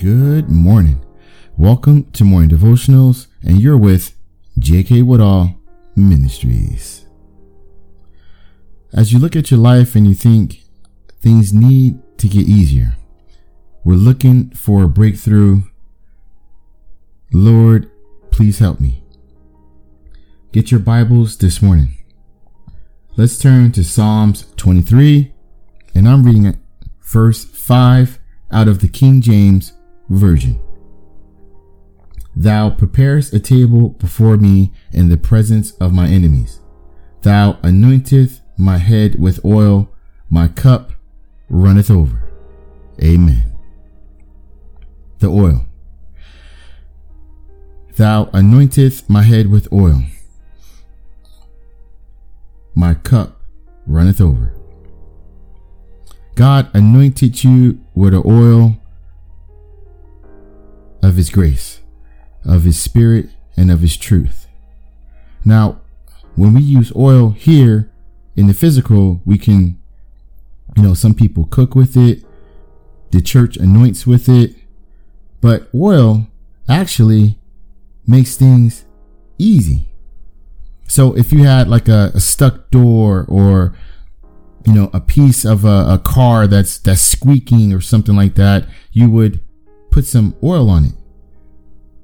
Good morning. Welcome to Morning Devotionals, and you're with J.K. Woodall Ministries. As you look at your life and you think things need to get easier, we're looking for a breakthrough. Lord, please help me. Get your Bibles this morning. Let's turn to Psalms 23, and I'm reading it verse 5 out of the King James Version. Thou preparest a table before me in the presence of my enemies. Thou anointest my head with oil, my cup runneth over. Amen. The oil. Thou anointest my head with oil. My cup runneth over. God anointed you with oil of His grace, of His Spirit, and of His truth. Now, when we use oil here in the physical, we can, you know, some people cook with it, the church anoints with it, but oil actually makes things easy. So if you had like a, a stuck door or you know a piece of a, a car that's that's squeaking or something like that, you would put some oil on it.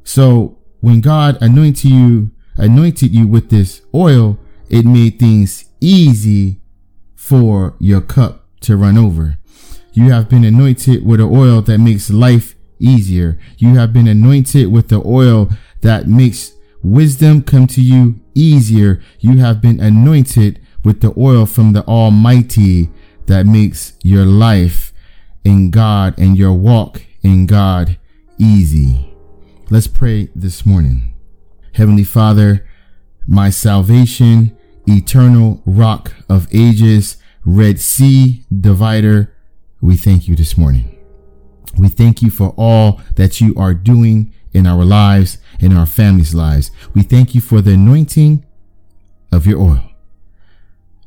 So when God anointed you, anointed you with this oil, it made things easy for your cup to run over. You have been anointed with an oil that makes life easier. You have been anointed with the oil that makes wisdom come to you easier. You have been anointed with the oil from the Almighty that makes your life in God and your walk in God easy. Let's pray this morning. Heavenly Father, my salvation, eternal rock of ages, Red Sea divider, we thank you this morning. We thank you for all that you are doing in our lives, in our families' lives. We thank you for the anointing of your oil,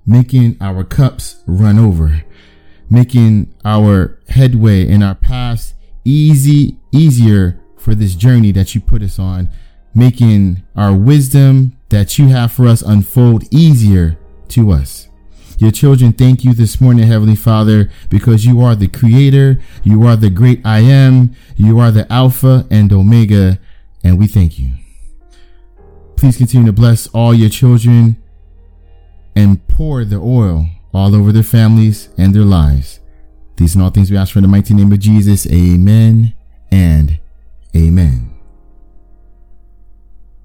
making our cups run over, making our headway in our paths easy, easier for this journey that you put us on, making our wisdom that you have for us unfold easier to us. Your children thank you this morning, Heavenly Father, because you are the creator, you are the great I am, you are the Alpha and Omega, and we thank you. Please continue to bless all your children and pour the oil all over their families and their lives. These are all things we ask for in the mighty name of Jesus. Amen and Amen.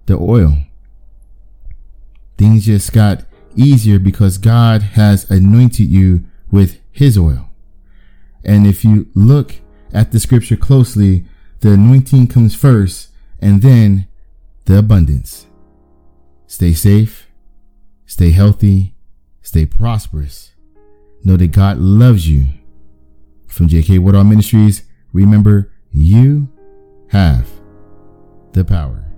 The oil. Things just got easier because God has anointed you with his oil. And if you look at the scripture closely, the anointing comes first and then the abundance. Stay safe, stay healthy, stay prosperous. Know that God loves you. From JK Woodall Ministries, remember you have the power.